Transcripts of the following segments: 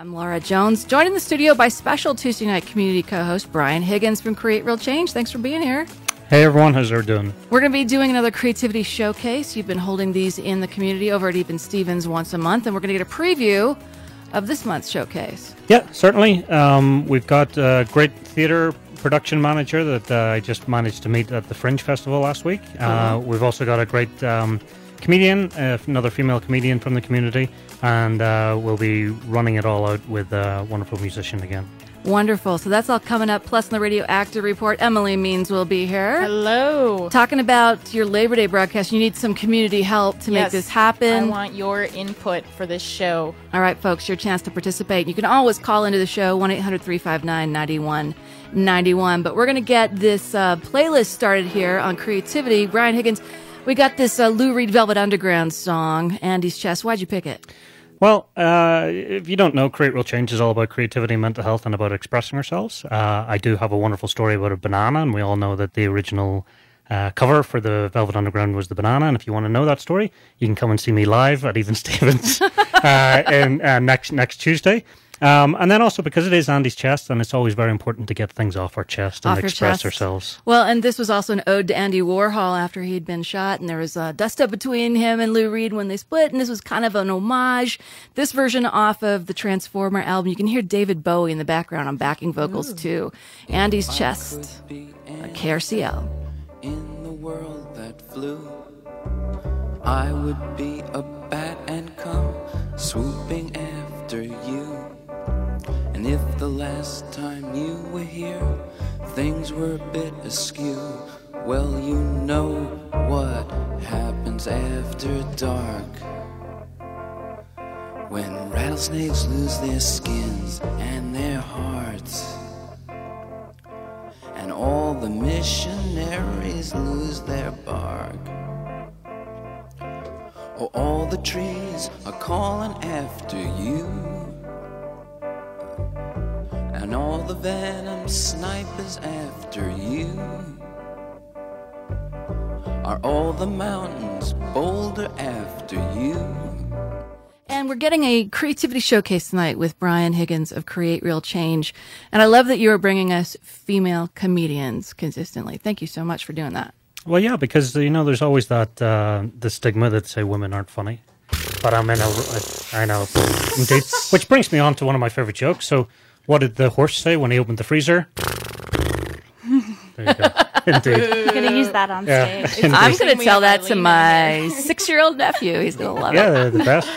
I'm Laura Jones, joined in the studio by special Tuesday night community co host Brian Higgins from Create Real Change. Thanks for being here. Hey everyone, how's everyone doing? We're going to be doing another creativity showcase. You've been holding these in the community over at Even Stevens once a month, and we're going to get a preview of this month's showcase. Yeah, certainly. Um, we've got a great theatre production manager that uh, I just managed to meet at the Fringe Festival last week. Uh, we've also got a great um, comedian, uh, another female comedian from the community, and uh, we'll be running it all out with a wonderful musician again. Wonderful. So that's all coming up. Plus, in the radio actor report, Emily Means will be here. Hello. Talking about your Labor Day broadcast, you need some community help to make this happen. I want your input for this show. All right, folks, your chance to participate. You can always call into the show, 1 800 359 9191. But we're going to get this uh, playlist started here on creativity. Brian Higgins, we got this uh, Lou Reed Velvet Underground song, Andy's Chest. Why'd you pick it? Well, uh, if you don't know, Create Real Change is all about creativity, mental health, and about expressing ourselves. Uh, I do have a wonderful story about a banana, and we all know that the original uh, cover for the Velvet Underground was the banana. And if you want to know that story, you can come and see me live at Even Stevens uh, in, uh, next next Tuesday. Um, and then also because it is Andy's chest, and it's always very important to get things off our chest and Off your express chest. ourselves. Well, and this was also an ode to Andy Warhol after he'd been shot, and there was a dust up between him and Lou Reed when they split, and this was kind of an homage. This version off of the Transformer album, you can hear David Bowie in the background on backing vocals too. Andy's Chest, uh, KRCL. in the world that flew. I would be a bat and come swooping after you. And if the last time you were here things were a bit askew, well, you know what happens after dark. When rattlesnakes lose their skins and their hearts. And all the missionaries lose their bark. Oh, all the trees are calling after you. And all the venom snipers after you. Are all the mountains boulder after you? And we're getting a creativity showcase tonight with Brian Higgins of Create Real Change. And I love that you are bringing us female comedians consistently. Thank you so much for doing that. Well, yeah, because you know, there's always that uh, the stigma that say women aren't funny. But I'm in a, I know, indeed. Which brings me on to one of my favorite jokes. So, what did the horse say when he opened the freezer? There you go. Indeed. I'm gonna use that on Yeah. stage. I'm going to tell that to my six year old nephew. He's going to love it. Yeah, it. they're the best.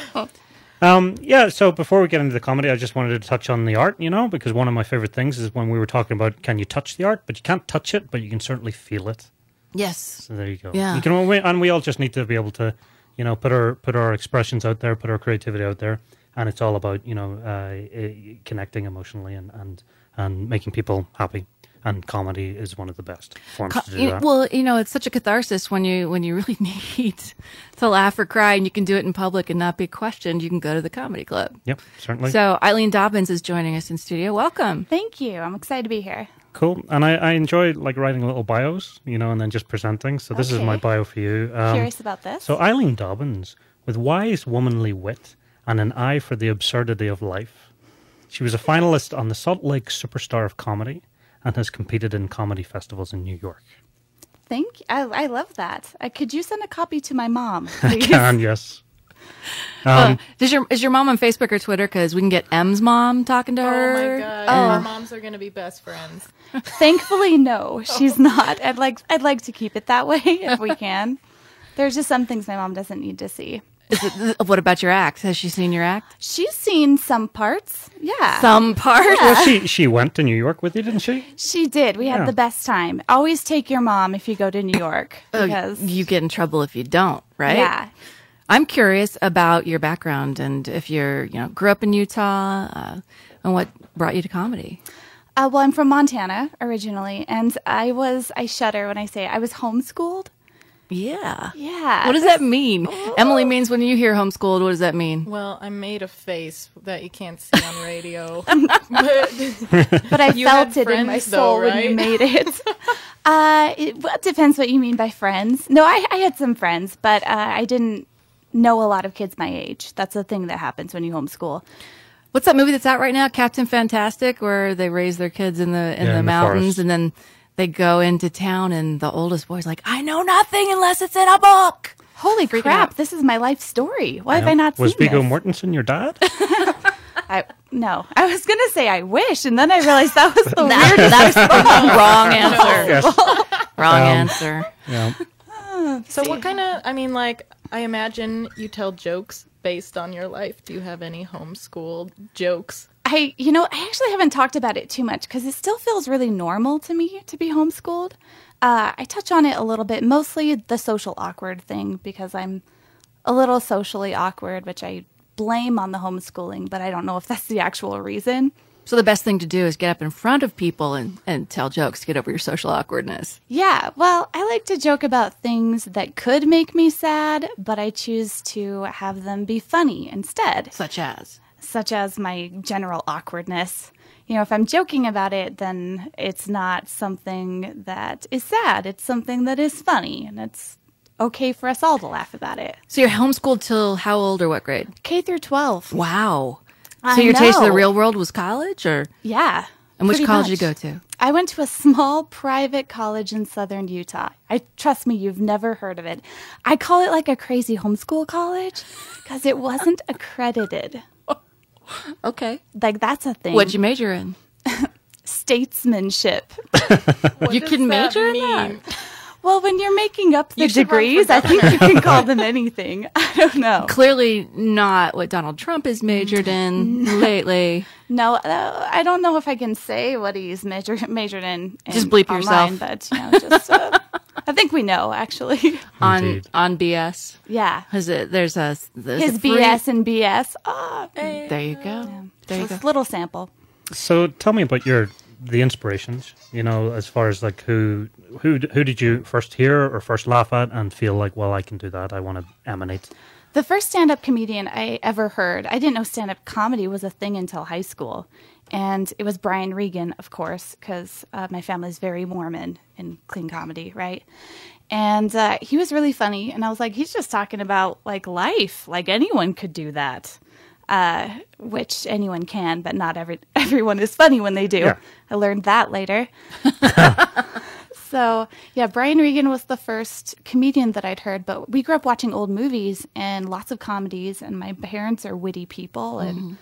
Um, yeah, so before we get into the comedy, I just wanted to touch on the art, you know, because one of my favorite things is when we were talking about can you touch the art, but you can't touch it, but you can certainly feel it. Yes. So there you go. Yeah. You can, and we all just need to be able to, you know, put our put our expressions out there, put our creativity out there, and it's all about you know uh, connecting emotionally and and and making people happy. And comedy is one of the best forms Co- to do that. well, you know, it's such a catharsis when you when you really need to laugh or cry, and you can do it in public and not be questioned. You can go to the comedy club. yep, certainly. So Eileen Dobbins is joining us in studio. Welcome. Thank you. I'm excited to be here. Cool. And I, I enjoy like writing little bios, you know, and then just presenting. So this is my bio for you. Um, Curious about this. So Eileen Dobbins, with wise womanly wit and an eye for the absurdity of life, she was a finalist on the Salt Lake Superstar of Comedy and has competed in comedy festivals in New York. Thank you. I, I love that. Uh, could you send a copy to my mom? I can, yes. Uh, Um, does your is your mom on Facebook or Twitter? Because we can get M's mom talking to her. Oh her. my god. Oh. Our moms are going to be best friends. Thankfully, no, she's not. I'd like I'd like to keep it that way if we can. There's just some things my mom doesn't need to see. Is it, what about your act? Has she seen your act? She's seen some parts. Yeah. Some part. well, she she went to New York with you, didn't she? She did. We Yeah. had the best time. Always take your mom if you go to New York Oh, because you get in trouble if you don't, right? yeah. I'm curious about your background and if you're, you know, grew up in Utah uh, and what brought you to comedy. Uh, well, I'm from Montana originally, and I was I shudder when I say it. I was homeschooled. Yeah. Yeah. What does that mean? Emily Means when you hear homeschooled, what does that mean? Well, I made a face that you can't see on radio. but But I felt had it in my friends, though, soul when you made it. uh, it well, it depends what you mean by friends. No, I, I had some friends, but uh, I didn't know a lot of kids my age. That's the thing that happens when you homeschool. What's that movie that's out right now? Captain Fantastic, where they raise their kids in the in Yeah, the in the mountains, forest. and then they go into town, and the oldest boy's like, "I know nothing unless it's in a book." Holy Freaking crap! out. This is my life story. Why have I not Was seen Viggo this? Mortensen your dad? I, no, I was gonna say I wish, and then I realized that was the That, weirdest. that is the wrong answer. yes. Wrong Um, answer. Yeah. So what kind of? I mean, like, I imagine you tell jokes based on your life. Do you have any homeschooled jokes? I, you know, I actually haven't talked about it too much because it still feels really normal to me to be homeschooled. Uh, I touch on it a little bit, mostly the social awkward thing because I'm a little socially awkward, which I blame on the homeschooling, but I don't know if that's the actual reason. So the best thing to do is get up in front of people and, and tell jokes to get over your social awkwardness. Yeah, well, I like to joke about things that could make me sad, but I choose to have them be funny instead. Such as. Such as my general awkwardness. You know, if I'm joking about it, then it's not something that is sad. It's something that is funny, and it's okay for us all to laugh about it. So you're homeschooled till how old or what grade? K through 12. Wow. So I your taste of the real world was college, or Yeah. and which college did you go to? I went to a small private college in southern Utah. I trust me, you've never heard of it. I call it like a crazy homeschool college because it wasn't accredited. Okay. Like that's a thing. What'd you major in? Statesmanship. You can that major in that? Mean? Well, when you're making up the You should run for degrees, I think you can call them anything. I don't know. Clearly not what Donald Trump has majored in lately. No, uh, I don't know if I can say what he's measured majored in. in Just bleep online, yourself. But you know, just uh, I think we know actually. on Indeed. on BS. yeah, Is it? There's a there's his a BS and BS. Ah, There you go. There you go. just little sample. So tell me about your the inspirations. You know, as far as like who who who did you first hear or first laugh at and feel like, well, I can do that. I want to emanate. The first stand up comedian I ever heard, I didn't know stand up comedy was a thing until high school. And it was Brian Regan, of course, because uh, my family's very Mormon in clean comedy, right? And uh, he was really funny. And I was like, he's just talking about like life. Like anyone could do that, uh, which anyone can, but not every everyone is funny when they do. Yeah. I learned that later. So, yeah, Brian Regan was the first comedian that I'd heard, but we grew up watching old movies and lots of comedies, and my parents are witty people. And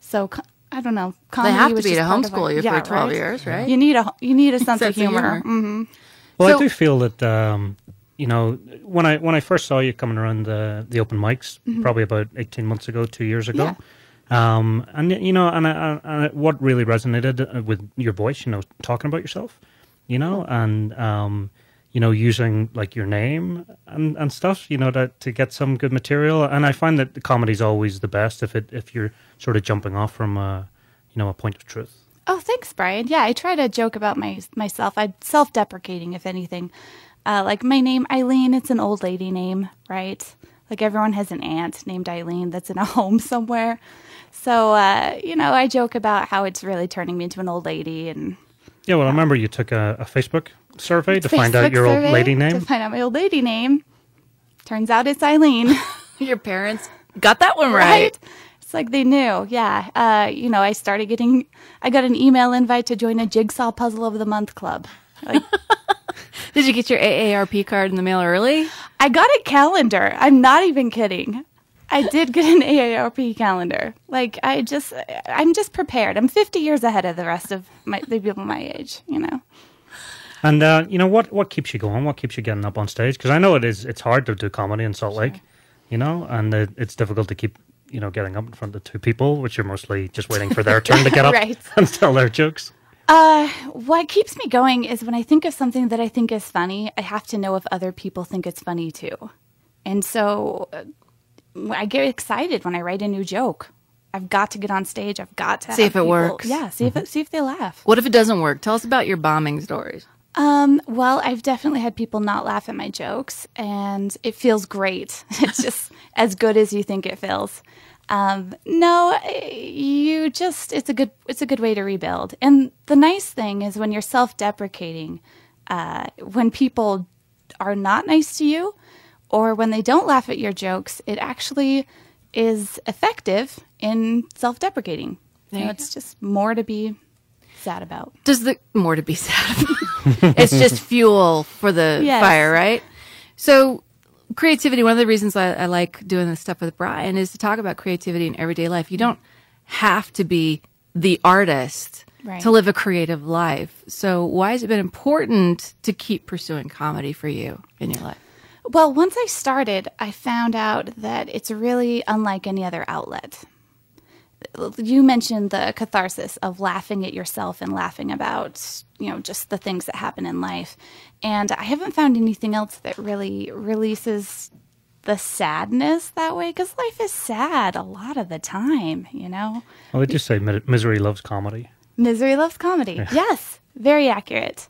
so, co- I don't know. Mm-hmm. They have to be just to part homeschool you Yeah, for 12 right? years, right? You need a you need a sense, Sense of of humor. humor. hmm Well, So- I do feel that um, you know when I when I first saw you coming around the the open mics, probably about eighteen months ago, two years ago. Um, and you know, and, I, and what really resonated uh, with your voice, you know, talking about yourself, you know, and um, you know, using like your name and, and stuff, you know, to to get some good material. And I find that the comedy's always the best if it if you're sort of jumping off from a you know a point of truth. Oh, thanks, Brian. Yeah, I try to joke about my myself. I'm self-deprecating, if anything. Uh, like my name, Eileen. It's an old lady name, right? Like everyone has an aunt named Eileen that's in a home somewhere. So uh, you know, I joke about how it's really turning me into an old lady and Yeah, well, I remember you took a, a Facebook survey to find out your old lady name. To find out my old lady name. Turns out it's Eileen. Your parents got that one right? right. It's like they knew. Yeah. Uh, you know, I started getting, I got an email invite to join a Jigsaw Puzzle of the Month club. Like, Did you get your AARP card in the mail early? I got a calendar. I'm not even kidding. I did get an AARP calendar. Like, I just, I'm just prepared. I'm 50 years ahead of the rest of my, the people my age, you know? And uh, you know what? What keeps you going? What keeps you getting up on stage? Because I know it is. It's hard to do comedy in Salt Lake, you know, and it, it's difficult to keep you know getting up in front of two people, which you're mostly just waiting for their turn to get up Right. and tell their jokes. Uh, what keeps me going is when I think of something that I think is funny, I have to know if other people think it's funny too. And so uh, I get excited when I write a new joke. I've got to get on stage. I've got to See if it people- works. Yeah, see if it, see if they laugh. What if it doesn't work? Tell us about your bombing stories. Um, well, I've definitely had people not laugh at my jokes, and it feels great. It's just as good as you think it feels. Um, no, you just it's a good it's a good way to rebuild. And the nice thing is when you're self-deprecating, uh, when people are not nice to you, or when they don't laugh at your jokes, it actually is effective in self-deprecating. You know, it's just more to be sad about. Does the more to be sad? it's just fuel for the Yes. fire, right? So, creativity. One of the reasons I, I like doing this stuff with Brian is to talk about creativity in everyday life. You don't have to be the artist Right. to live a creative life. So, why has it been important to keep pursuing comedy for you in your life? Well, once I started, I found out that it's really unlike any other outlet. You mentioned the catharsis of laughing at yourself and laughing about, you know, just the things that happen in life. And I haven't found anything else that really releases the sadness that way because life is sad a lot of the time, you know? I would just say misery loves comedy. Misery loves comedy. Yes, very accurate.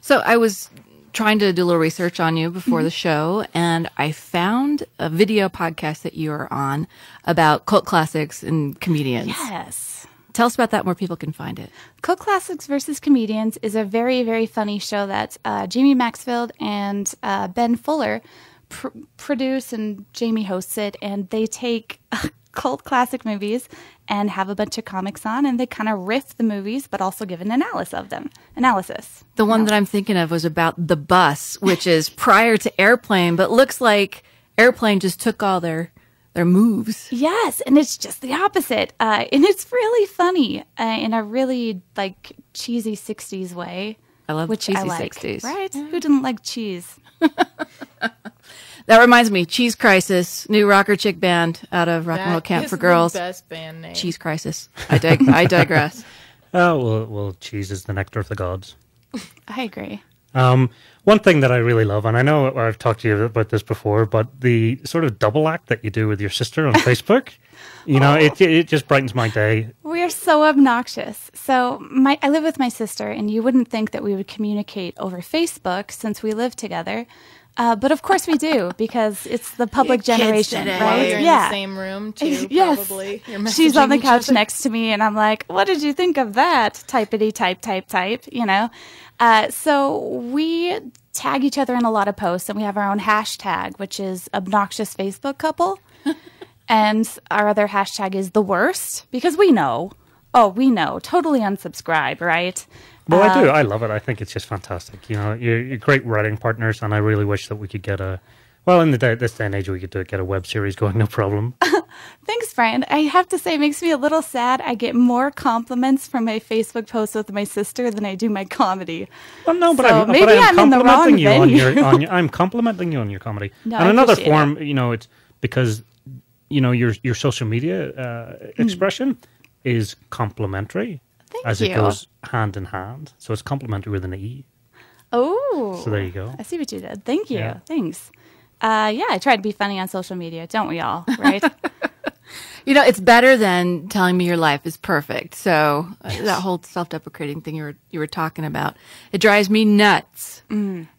So I was trying to do a little research on you before the show, and I found a video podcast that you are on about cult classics and comedians. Yes. Tell us about that, where people can find it. Cult Classics versus Comedians is a very, very funny show that uh, Jamie Maxfield and uh, Ben Fuller pr- produce, and Jamie hosts it. And they take cult classic movies and have a bunch of comics on, and they kind of riff the movies, but also give an analysis of them. Analysis. The one that I'm thinking of was about the bus, which is prior to Airplane, but looks like Airplane just took all their their moves. Yes, and it's just the opposite, uh, and it's really funny uh, in a really like cheesy '60s way. I love which cheesy I like. 60s. Right? Who didn't like cheese? That reminds me, Cheese Crisis, new rocker chick band out of Rock and Roll Camp is for the Girls. best band name. Cheese Crisis. I dig- I digress. Oh, well, well, cheese is the nectar of the gods. I agree. Um, one thing that I really love, and I know I've talked to you about this before, but the sort of double act that you do with your sister on Facebook, you know, it it just brightens my day. We are so obnoxious. So my I live with my sister, and you wouldn't think that we would communicate over Facebook since we live together. Uh, but of course we do because it's the public generation, today. Right? you're in yeah. the same room too, yes. probably. She's on the couch next to me, and I'm like, "What did you think of that?" Typity type type type. You know. Uh, so we tag each other in a lot of posts, and we have our own hashtag, which is obnoxious Facebook couple, and our other hashtag is the worst because we know. Oh, we know. Totally unsubscribe, right? Well, I Uh, do. I love it. I think it's just fantastic. You know, you're, you're great writing partners, and I really wish that we could get a. Well, in the day, this day and age, we could do, get a web series going, no problem. Thanks, Brian. I have to say, it makes me a little sad. I get more compliments from my Facebook posts with my sister than I do my comedy. Well, no, but So I'm, maybe but I'm I'm in the complimenting wrong you on your, on your. I'm complimenting you on your comedy. No, and another form, you know, it's because you know your your social media uh, expression is complimentary Thank as you. it goes hand in hand. So it's complimentary with an e. Oh. So there you go. I see what you did. Thank you. Yeah. Thanks. Uh, yeah, I try to be funny on social media, don't we all? Right? You know, it's better than telling me your life is perfect. So uh, that whole self-deprecating thing you were you were talking about, it drives me nuts.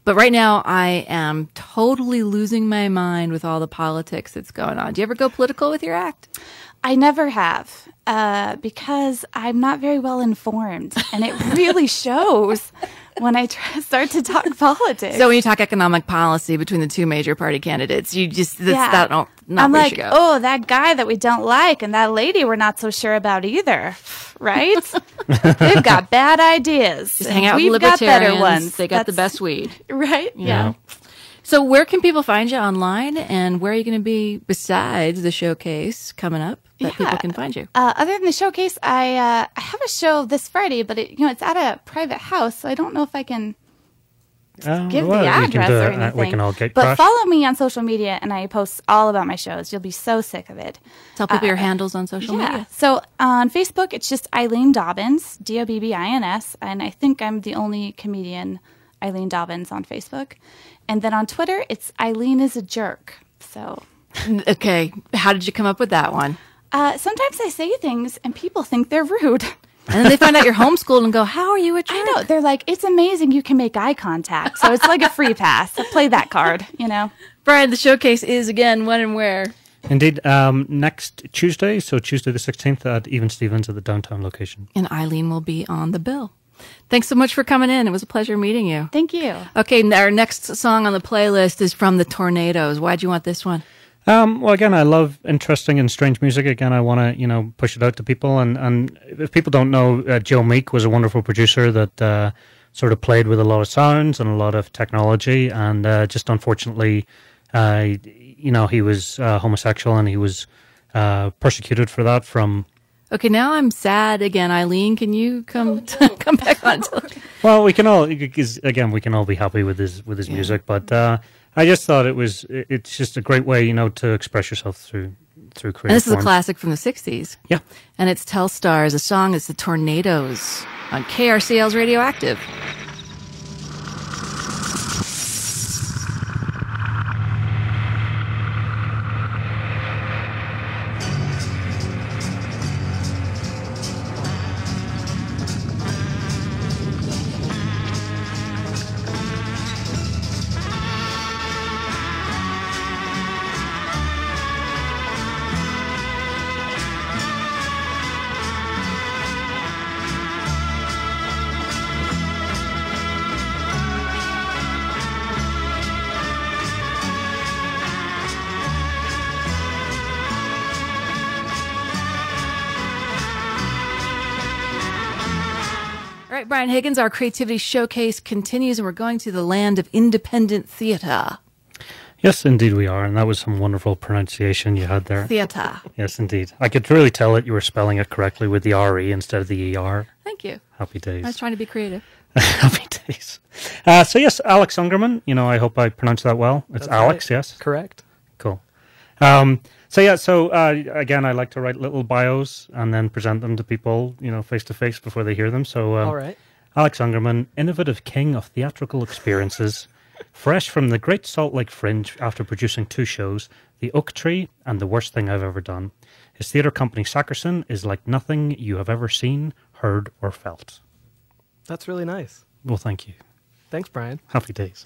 But right now, I am totally losing my mind with all the politics that's going on. Do you ever go political with your act? I never have uh, because I'm not very well informed, and it really shows when I try, start to talk politics. So when you talk economic policy between the two major party candidates, you just that's Yeah. that don't not I'm like, go. oh, that guy that we don't like, and that lady we're not so sure about either, right? They've got bad ideas. just hang out We've with got better ones. They got the best weed. right? Yeah. So where can people find you online, and where are you going to be besides the showcase coming up that people can find you? Uh, other than the showcase, I uh, I have a show this Friday, but it, you know it's at a private house, so I don't know if I can Uh, give well, the we can address or uh, anything. we can all get but crushed. follow me on social media, and I post all about my shows. You'll be so sick of it. Tell people your handles on social uh, Yeah. media. So on Facebook, it's just Eileen Dobbins, D O B B I N S, and I think I'm the only comedian Eileen Dobbins on Facebook. And then on Twitter, it's Eileen is a jerk. So Okay, how did you come up with that one? uh, sometimes I say things and people think they're rude. And then they find out you're homeschooled and go, "How are you a jerk?" I know. They're like, it's amazing you can make eye contact. So it's like a free pass. Play that card, you know? Brian, the showcase is again when and where. Indeed. Um, next Tuesday, so Tuesday the 16th at Even Stevens at the downtown location. And Eileen will be on the bill. Thanks so much for coming in. It was a pleasure meeting you. Thank you. Okay, our next song on the playlist is from the Tornados. Why'd you want this one? Um, well, again, I love interesting and strange music. Again, I want to you know push it out to people, and and if people don't know, uh, Joe Meek was a wonderful producer that uh, sort of played with a lot of sounds and a lot of technology, and uh, just unfortunately, uh, you know, he was uh, homosexual and he was uh, persecuted for that from. Okay, now I'm sad again. Eileen, can you come come back on? Well, we can all because again we can all be happy with his with his music, but uh, I just thought it was it's just a great way, you know, to express yourself through through creative. And this is a classic from the 60s. Yeah. And it's Telstars. The song is The Tornados on KRCL's Radioactive. All right, Brian Higgins, our creativity showcase continues, and we're going to the land of independent theater. Yes, indeed we are, and that was some wonderful pronunciation you had there. Theater. Yes, indeed. I could really tell that you were spelling it correctly with the RE instead of the ER. Thank you. Happy days. I was trying to be creative. Happy days. Uh, so yes, Alex Ungerman. You know, I hope I pronounced that well. It's That's Alex. right. Yes. Correct. Cool. Um, so yeah, so uh, again, I like to write little bios and then present them to people, you know, face to face before they hear them. So um, All right. Alex Ungerman, innovative king of theatrical experiences, fresh from the Great Salt Lake Fringe after producing two shows, The Oak Tree and The Worst Thing I've Ever Done. His theatre company, Sackerson, is like nothing you have ever seen, heard, or felt. That's really nice. Well, thank you. Thanks, Brian. Happy days.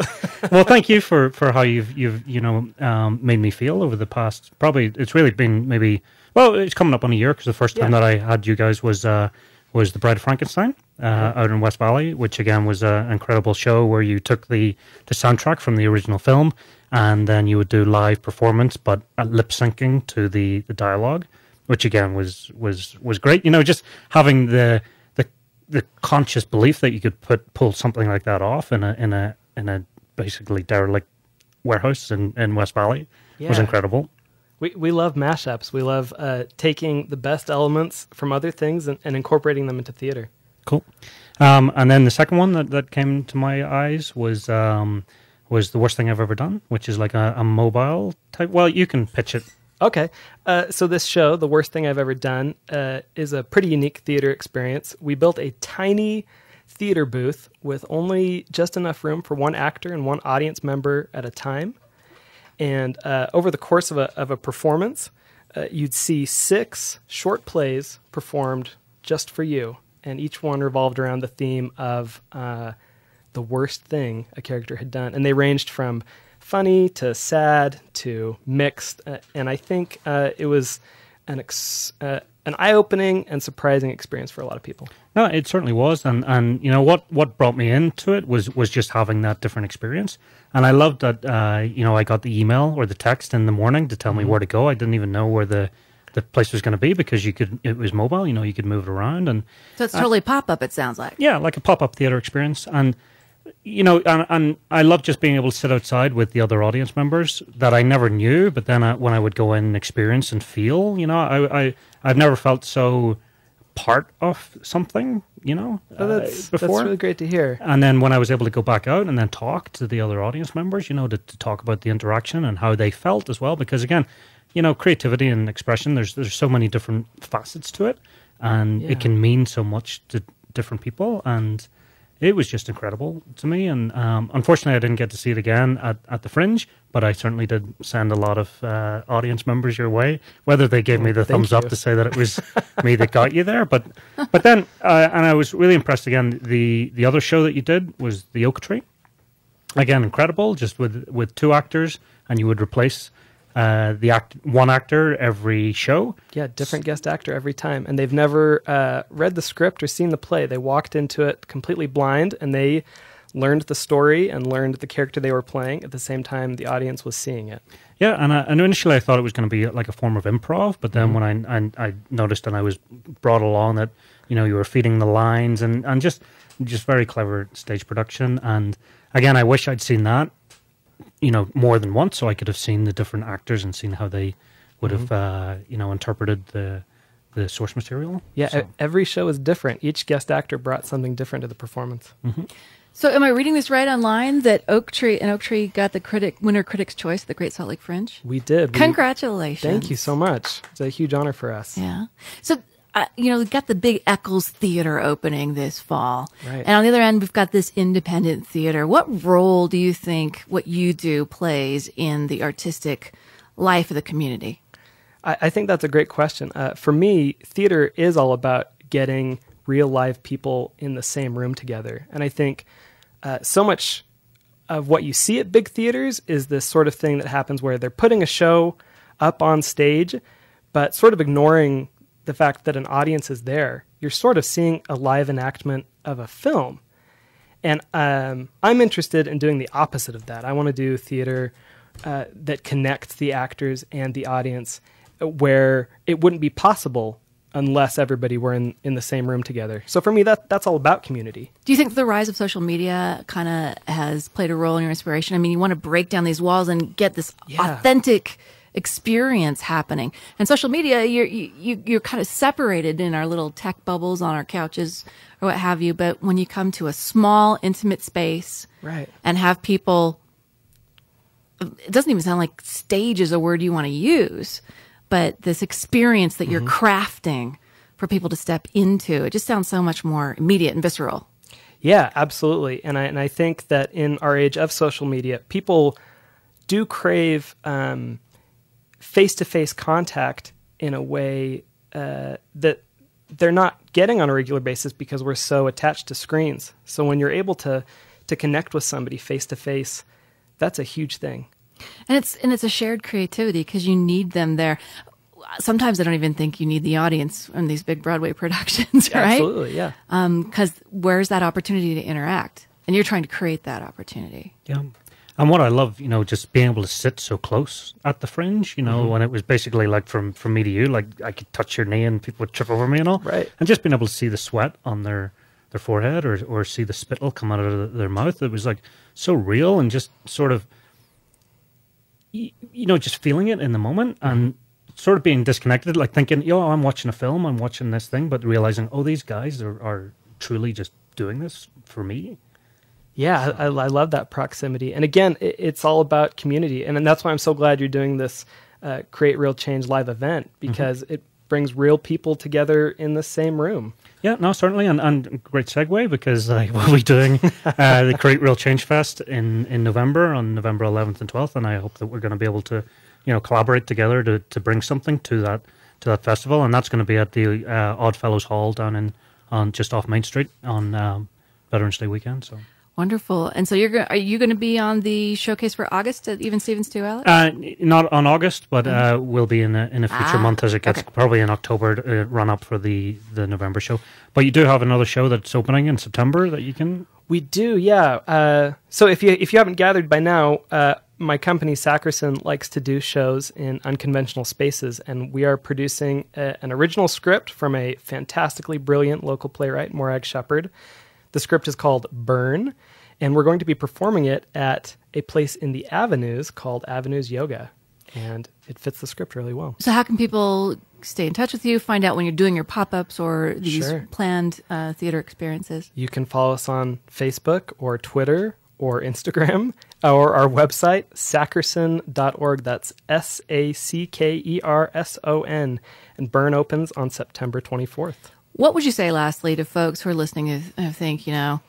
well, thank you for, for how you've you've you know um, made me feel over the past. Probably it's really been maybe well, it's coming up on a year because the first time Yeah. that I had you guys was uh, was the Bride of Frankenstein uh, out in West Valley, which again was an incredible show where you took the the soundtrack from the original film and then you would do live performance, but uh, lip syncing to the the dialogue, which again was was was great. You know, just having the the conscious belief that you could put pull something like that off in a in a in a basically derelict warehouse in, in West Valley was incredible. We we love mashups. We love uh, taking the best elements from other things and, and incorporating them into theater. Cool. Um, and then the second one that, that came to my eyes was um, was the worst thing I've ever done, which is like a, a mobile type. Well, you can pitch it. Okay. Uh, so this show, the worst thing I've ever done, uh, is a pretty unique theater experience. We built a tiny theater booth with only just enough room for one actor and one audience member at a time. And uh, over the course of a, of a performance, uh, you'd see six short plays performed just for you. And each one revolved around the theme of uh, the worst thing a character had done. And they ranged from funny to sad to mixed. Uh, and I think uh, it was an, ex- uh, an eye opening and surprising experience for a lot of people. No, it certainly was, and and you know what what brought me into it was was just having that different experience, and I loved that. Uh, you know, I got the email or the text in the morning to tell me where to go. I didn't even know where the the place was going to be because you could it was mobile. You know, you could move it around, and So it's totally pop up, it sounds like. yeah, like a pop up theater experience, and you know, and, and I love just being able to sit outside with the other audience members that I never knew, but then I, when I would go in and experience and feel, you know, I I I've never felt so part of something, you know, So uh, that's, before. that's really great to hear. And then when I was able to go back out and then talk to the other audience members, you know, to, to talk about the interaction and how they felt as well, because again, you know, creativity and expression, there's there's so many different facets to it, and Yeah. it can mean so much to different people, and it was just incredible to me. And um, unfortunately, I didn't get to see it again at, at the Fringe, but I certainly did send a lot of uh, audience members your way. Whether they gave me the Thank thumbs up to say that it was me that got you there, but but then uh, and I was really impressed again. The the other show that you did was the Oak Tree. Again, incredible, just with with two actors, and you would replace uh, the act one actor every show. Yeah, different guest actor every time, and they've never uh, read the script or seen the play. They walked into it completely blind, and they learned the story and learned the character they were playing at the same time the audience was seeing it. Yeah, and, I, and initially I thought it was going to be like a form of improv, but then when I, I I noticed and I was brought along that you know you were feeding the lines and and just just very clever stage production. And again, I wish I'd seen that you know more than once, so I could have seen the different actors and seen how they would have uh, you know interpreted the the source material. Yeah, So- every show is different. Each guest actor brought something different to the performance. So, am I reading this right online that Oak Tree and Oak Tree got the critic winner Critics' Choice the Great Salt Lake Fringe? We did. We- Congratulations! Thank you so much. It's a huge honor for us. Yeah. So, uh, you know, we've got the big Eccles Theater opening this fall. Right. And on the other end, we've got this independent theater. What role do you think what you do plays in the artistic life of the community? I, I think that's a great question. Uh, for me, theater is all about getting real live people in the same room together. And I think uh, so much of what you see at big theaters is this sort of thing that happens where they're putting a show up on stage, but sort of ignoring the fact that an audience is there. You're sort of seeing a live enactment of a film. And um, I'm interested in doing the opposite of that. I want to do theater uh, that connects the actors and the audience uh, where it wouldn't be possible unless everybody were in, in the same room together. So for me, that, that's all about community. Do you think the rise of social media kind of has played a role in your inspiration? I mean, you want to break down these walls and get this Yeah. authentic experience happening. And social media, you're you, you- you're kind of separated in our little tech bubbles on our couches or what have you. But when you come to a small, intimate space, Right. and have people, it doesn't even sound like stage is a word you want to use, but this experience that you're mm-hmm. crafting for people to step into, it just sounds so much more immediate and visceral. Yeah, absolutely. And I, and I think that in our age of social media, people do crave um, face to face contact in a way uh, that they're not getting on a regular basis because we're so attached to screens. So when you're able to, to connect with somebody face to face, that's a huge thing. And it's and it's a shared creativity because you need them there. Sometimes I don't even think you need the audience in these big Broadway productions, right? Absolutely, yeah. Because where's that opportunity to interact? And you're trying to create that opportunity. Yeah. And what I love, you know, just being able to sit so close at the fringe, you know, mm-hmm. when it was basically like from, from me to you, like I could touch your knee and people would trip over me and all. Right. And just being able to see the sweat on their, their forehead or, or see the spittle come out of their mouth. It was like so real and just sort of, you know, just feeling it in the moment mm-hmm. and sort of being disconnected, like thinking, yo, I'm watching a film, I'm watching this thing, but realizing, oh, these guys are, are truly just doing this for me. Yeah, I, I love that proximity. And again, it, it's all about community. And, then that's why I'm so glad you're doing this uh, Create Real Change live event because it brings real people together in the same room. Yeah, no, certainly, and, and great segue because uh, we'll be doing uh, the Create Real Change Fest in, in November on November 11th and 12th, and I hope that we're going to be able to, you know, collaborate together to, to bring something to that to that festival, and that's going to be at the uh, Oddfellows Hall down in on just off Main Street on um, Veterans Day weekend. So, Wonderful. And so you're go- are you going to be on the showcase for August at Even Stevens too, Alex? uh, not on August, but uh, we'll be in a, in a future Ah, month as it gets okay. probably in October uh, run up for the the November show. But you do have another show that's opening in September that you can We do, yeah. Uh, so if you if you haven't gathered by now, uh, my company Sackerson likes to do shows in unconventional spaces, and we are producing a, an original script from a fantastically brilliant local playwright, Morag Shepard. The script is called Burn, and we're going to be performing it at a place in the Avenues called Avenues Yoga, and it fits the script really well. So how can people stay in touch with you, find out when you're doing your pop-ups or these Sure. planned uh, theater experiences? You can follow us on Facebook or Twitter or Instagram or our website, sackerson.org. That's S A C K E R S O N. And Burn opens on September 24th. What would you say, lastly, to folks who are listening who think, you know,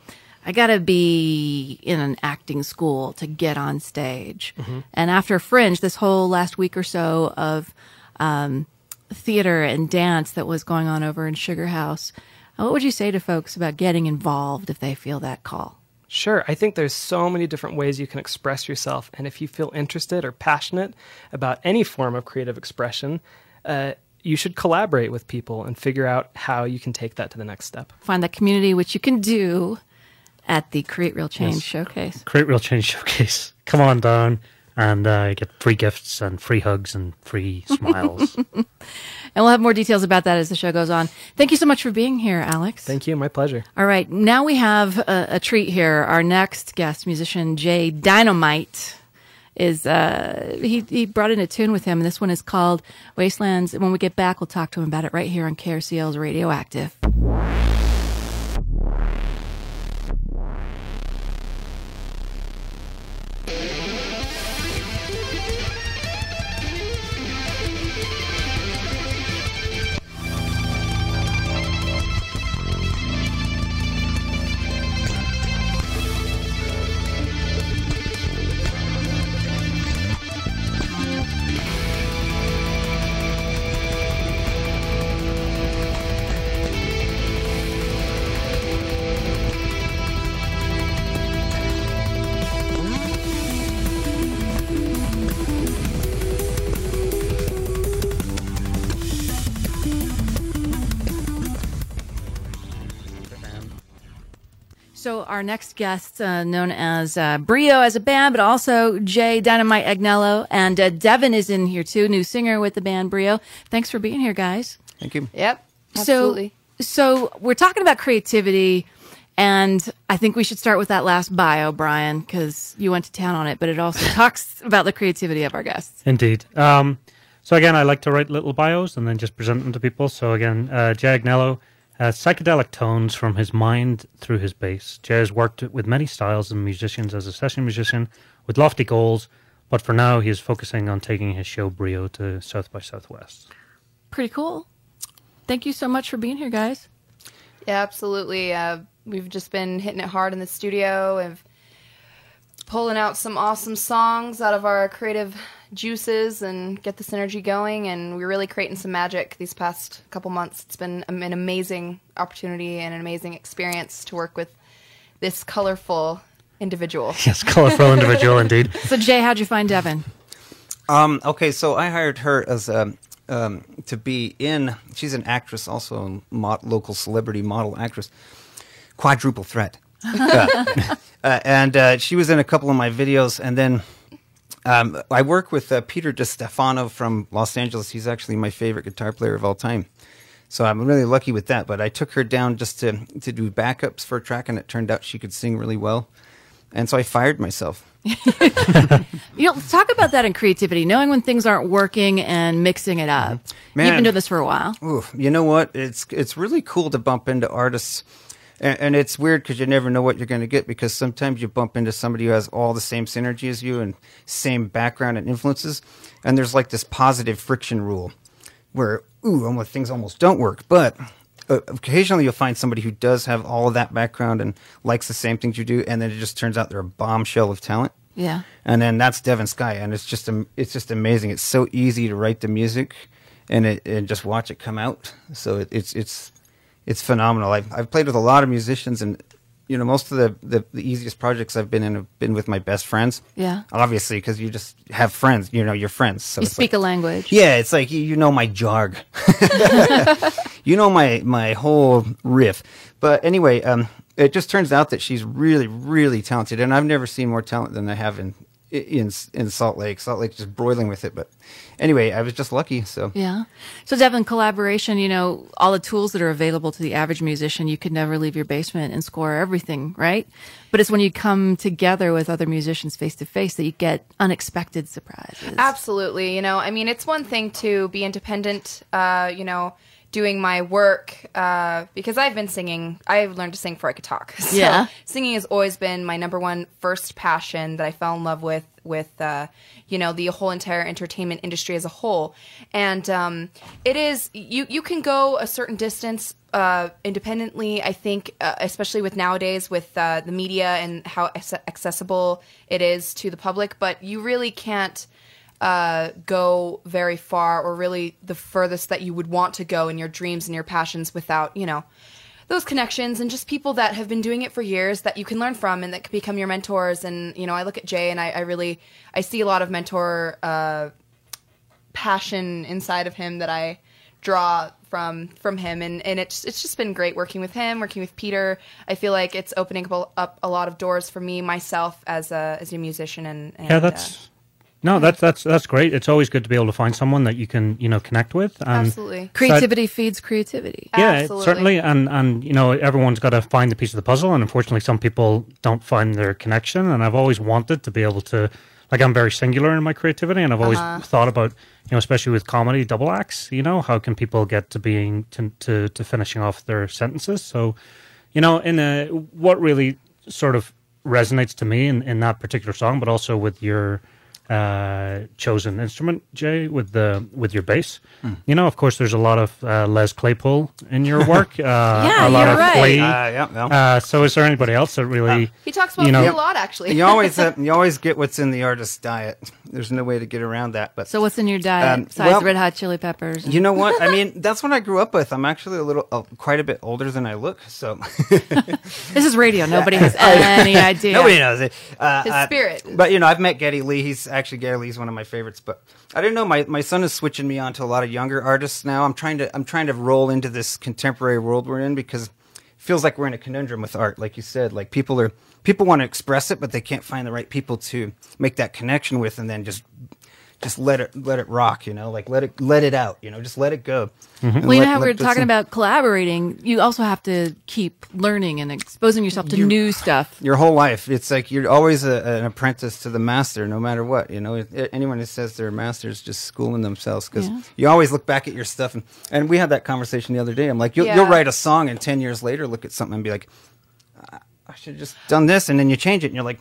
I got to be in an acting school to get on stage? And after Fringe, this whole last week or so of um, theater and dance that was going on over in Sugar House, what would you say to folks about getting involved if they feel that call? Sure, I think there's so many different ways you can express yourself. And if you feel interested or passionate about any form of creative expression, uh, you should collaborate with people and figure out how you can take that to the next step. Find that community, which you can do at the Create Real Change Yes. showcase. Create Real Change Showcase. Come on down and uh, get free gifts and free hugs and free smiles. And we'll have more details about that as the show goes on. Thank you so much for being here, Alex. Thank you. My pleasure. All right, now we have a, a treat here. Our next guest musician, Jay Dynamite, is uh, he he brought in a tune with him, and this one is called Wastelands. And when we get back, we'll talk to him about it right here on KRCL's Radioactive. Our next guest, uh, known as uh, Brio as a band, but also Jay Dynamite Agnello, and uh, Devin is in here too, new singer with the band Brio. Thanks for being here, guys. Thank you. Yep. Absolutely. So, so we're talking about creativity, and I think we should start with that last bio, Brian, because you went to town on it, but it also talks about the creativity of our guests. Indeed. Um, so again, I like to write little bios and then just present them to people. So again, uh, Jay Agnello has psychedelic tones from his mind through his bass. Jay has worked with many styles and musicians as a session musician with lofty goals, but for now he is focusing on taking his show Brio to South by Southwest. Pretty cool. Thank you so much for being here, guys. Yeah, absolutely. Uh, we've just been hitting it hard in the studio and pulling out some awesome songs out of our creative juices and get the synergy going. And we're really creating some magic these past couple months. It's been an amazing opportunity and an amazing experience to work with this colorful individual. Yes, colorful individual indeed. So, Jay, how'd you find Devin? Um, okay, so I hired her as um, um, to be in. She's an actress, also a mo- local celebrity model actress. Quadruple threat. Uh, uh, and uh, she was in a couple of my videos, and then um, I work with uh, Peter DiStefano from Los Angeles. He's actually my favorite guitar player of all time. So I'm really lucky with that. But I took her down just to to do backups for a track, and it turned out she could sing really well. And so I fired myself. You know, talk about that in creativity, knowing when things aren't working and mixing it up. You've been doing this for a while. Ooh, you know what? It's it's really cool to bump into artists, and, and it's weird because you never know what you're going to get. Because sometimes you bump into somebody who has all the same synergy as you and same background and influences, and there's like this positive friction rule, where ooh, almost things almost don't work. But uh, occasionally you'll find somebody who does have all of that background and likes the same things you do, and then it just turns out they're a bombshell of talent. Yeah. And then that's Devin Sky, and it's just it's just amazing. It's so easy to write the music, and it and just watch it come out. So it, it's it's it's phenomenal. I've I've played with a lot of musicians, and you know most of the the, the easiest projects I've been in have been with my best friends. Yeah. obviously because you just have friends. You know your friends. So You speak like, a language. yeah, it's like you, you know my jarg. you know my my whole riff. But anyway, um, it just turns out that she's really really talented, and I've never seen more talent than I have in in in Salt Lake. Salt Lake just broiling with it. But anyway, I was just lucky. So Yeah. So, Devin, collaboration, you know, all the tools that are available to the average musician, you could never leave your basement and score everything, right? But it's when you come together with other musicians face to face that you get unexpected surprises. Absolutely. You know, I mean, it's one thing to be independent, uh, you know, doing my work, uh, because I've been singing, I've learned to sing before I could talk. So Yeah. singing has always been my number one first passion that I fell in love with, with, uh, you know, the whole entire entertainment industry as a whole. And, um, it is, you, you can go a certain distance, uh, independently, I think, uh, especially with nowadays with, uh, the media and how accessible it is to the public, but you really can't, uh, go very far or really the furthest that you would want to go in your dreams and your passions without, you know, those connections and just people that have been doing it for years that you can learn from and that can become your mentors. And, you know, I look at Jay and I, I really, I see a lot of mentor, uh, passion inside of him that I draw from from him and and it's it's just been great working with him working with Peter I feel like it's opening up a, up a lot of doors for me myself as a as a musician and, and Yeah, that's no, that's that's that's great. It's always good to be able to find someone that you can you know connect with. And absolutely Creativity feeds creativity. Yeah, Absolutely. certainly, and and you know everyone's got to find the piece of the puzzle, and unfortunately, some people don't find their connection. And I've always wanted to be able to, like, I'm very singular in my creativity, and I've always Uh-huh. thought about, you know, especially with comedy double acts, you know, how can people get to being to to, to finishing off their sentences? So, you know, in a what really sort of resonates to me in in that particular song, but also with your uh, chosen instrument, Jay, with the with your bass. Hmm. You know, of course, there's a lot of uh, Les Claypool in your work. Uh, Yeah, a lot you're of right. Flea. Uh, yeah, well. Uh, so, is there anybody else that really? he talks about you know- a lot actually you always uh, you always get what's in the artist's diet. There's no way to get around that. But So what's in your diet Um, besides well- Red Hot Chili Peppers? you know what? I mean, that's what I grew up with. I'm actually a little, uh, quite a bit older than I look. So this is radio. Nobody has any idea. nobody knows it. Uh, His uh, spirit. But you know, I've met Geddy Lee. He's actually Geddy Lee's one of my favorites. But I didn't know my, my son is switching me on to a lot of younger artists now. I'm trying to I'm trying to roll into this contemporary world we're in because it feels like we're in a conundrum with art. Like you said, like people are people want to express it, but they can't find the right people to make that connection with, and then just just let it let it rock. You know, like let it let it out. You know, just let it go. Mm-hmm. And Well, you let- know how we are were the- talking about collaborating. You also have to keep learning and exposing yourself to new stuff. your whole life. It's like you're always a, an apprentice to the master, no matter what. You know, anyone who says they're a master is just schooling themselves because Yeah. you always look back at your stuff. And, and we had that conversation the other day. I'm like, you'll, Yeah. you'll write a song, and ten years later, look at something and be like, I- I should have just done this, and then you change it, and you're like,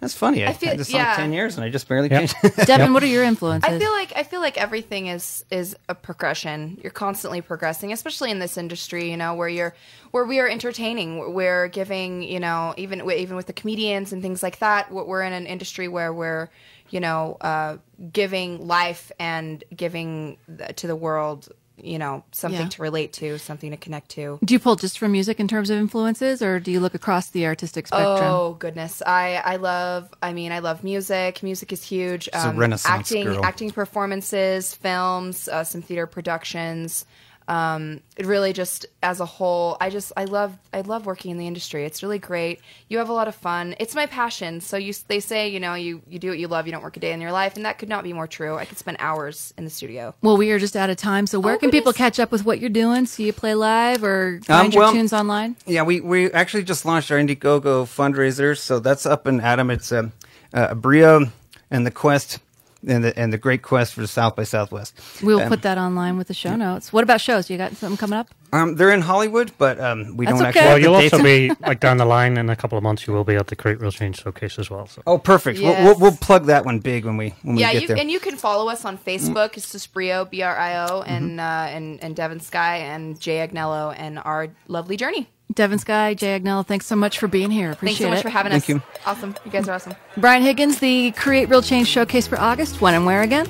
that's funny. I, I feel- had this song yeah. ten years, and I just barely Yep. changed. it. Devin, what are your influences? I feel like I feel like everything is is a progression. You're constantly progressing, especially in this industry. You know, where you're where we are entertaining. We're giving. You know, even even with the comedians and things like that. we're- We're in an industry where we're you know uh, giving life and giving to the world. You know, something Yeah. to relate to, something to connect to. do you pull just from music in terms of influences, or do you look across the artistic spectrum? Oh goodness, I I love. I mean, I love music. Music is huge. Um, a Renaissance acting, girl. acting performances, films, uh, some theater productions. Um, it really just as a whole, I just I love I love working in the industry. It's really great. You have a lot of fun. It's my passion. So you they say you know you you do what you love. You don't work a day in your life, and that could not be more true. I could spend hours in the studio. Well, we are just out of time. So where Oh, can people catch up with what you're doing? See you play live or find your well- tunes online? Yeah, we, we actually just launched our Indiegogo fundraiser, so that's up and Adam. It's a, uh, Brio and the Quest and the and the Great Quest for the South by Southwest. We'll Um, put that online with the show notes. What about shows? You got something coming up? Um, they're in Hollywood, but um, we That's don't okay. actually. Well, have you'll also be like down the line in a couple of months. You will be at the Create Real Change Showcase as well. So. Oh, perfect. We'll, we'll, we'll plug that one big when we when we yeah, get you, there. and you can follow us on Facebook. It's just Brio B R I O Mm-hmm. and uh, and and Devon Sky and Jay Agnello and our lovely journey. Devin Sky, Jay Agnello, thanks so much for being here. Appreciate it. Thanks so much it. for having us. Thank us. you. Awesome. You guys are awesome. Brian Higgins, the Create Real Change Showcase for August. When and where again?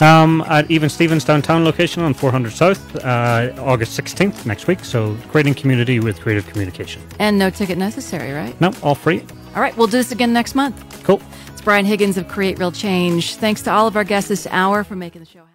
Um, at Even Stevens downtown location on 400 South, uh, August 16th next week. So creating community with creative communication. And no ticket necessary, right? No, all free. All right, we'll do this again next month. Cool. It's Brian Higgins of Create Real Change. Thanks to all of our guests this hour for making the show happen.